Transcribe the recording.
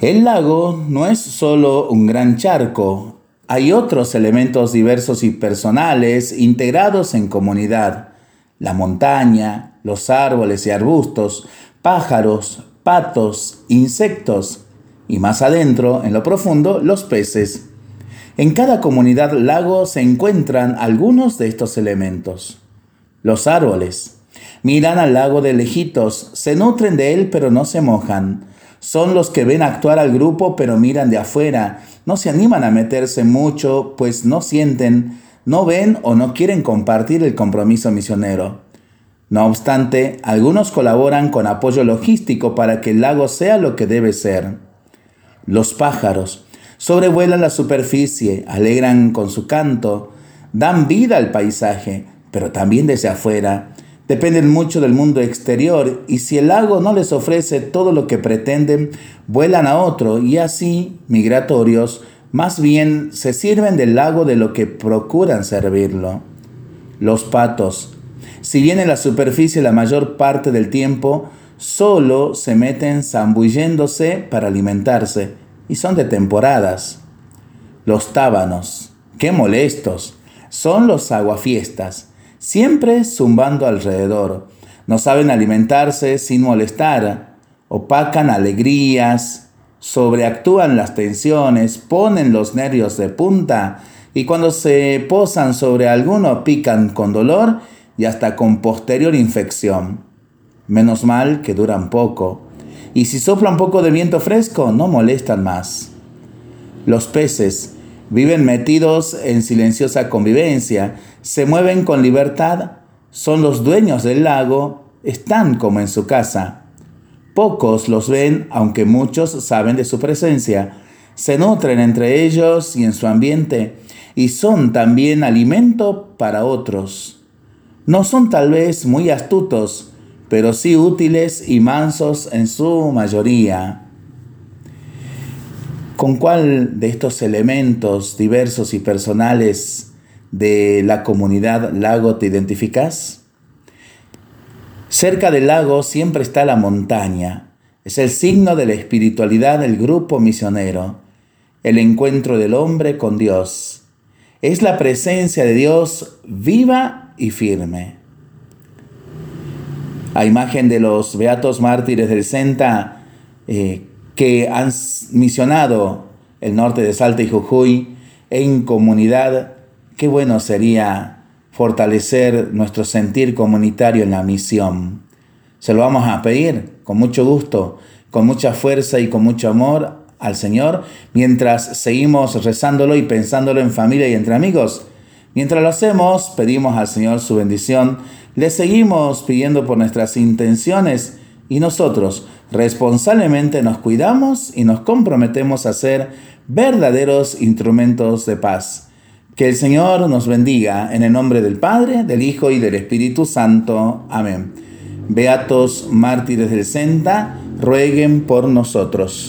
El lago no es solo un gran charco, hay otros elementos diversos y personales integrados en comunidad. La montaña, los árboles y arbustos, pájaros, patos, insectos y más adentro, en lo profundo, los peces. En cada comunidad lago se encuentran algunos de estos elementos. Los árboles. Miran al lago de lejitos, se nutren de él pero no se mojan. Son los que ven actuar al grupo pero miran de afuera. No se animan a meterse mucho pues no sienten, no ven o no quieren compartir el compromiso misionero. No obstante, algunos colaboran con apoyo logístico para que el lago sea lo que debe ser. Los pájaros sobrevuelan la superficie, alegran con su canto, dan vida al paisaje, pero también desde afuera. Dependen mucho del mundo exterior y si el lago no les ofrece todo lo que pretenden, vuelan a otro y así, migratorios, más bien se sirven del lago de lo que procuran servirlo. Los patos, si bien en la superficie la mayor parte del tiempo, solo se meten zambulléndose para alimentarse y son de temporadas. Los tábanos, qué molestos, son los aguafiestas, siempre zumbando alrededor. No saben alimentarse sin molestar, opacan alegrías, sobreactúan las tensiones, ponen los nervios de punta y cuando se posan sobre alguno pican con dolor y hasta con posterior infección. Menos mal que duran poco y si sopla un poco de viento fresco, no molestan más. Los peces viven metidos en silenciosa convivencia, se mueven con libertad, son los dueños del lago, están como en su casa. Pocos los ven, aunque muchos saben de su presencia. Se nutren entre ellos y en su ambiente y son también alimento para otros. No son tal vez muy astutos, pero sí útiles y mansos en su mayoría. ¿Con cuál de estos elementos diversos y personales de la comunidad lago te identificas? Cerca del lago siempre está la montaña. Es el signo de la espiritualidad del grupo misionero, el encuentro del hombre con Dios. Es la presencia de Dios viva y firme a imagen de los beatos mártires del Senta eh, que han misionado el norte de Salta y Jujuy en comunidad, qué bueno sería fortalecer nuestro sentir comunitario en la misión. Se lo vamos a pedir con mucho gusto, con mucha fuerza y con mucho amor al Señor, mientras seguimos rezándolo y pensándolo en familia y entre amigos. Mientras lo hacemos, pedimos al Señor su bendición le seguimos pidiendo por nuestras intenciones y nosotros responsablemente nos cuidamos y nos comprometemos a ser verdaderos instrumentos de paz. Que el Señor nos bendiga en el nombre del Padre, del Hijo y del Espíritu Santo. Amén. Beatos mártires del Senta, rueguen por nosotros.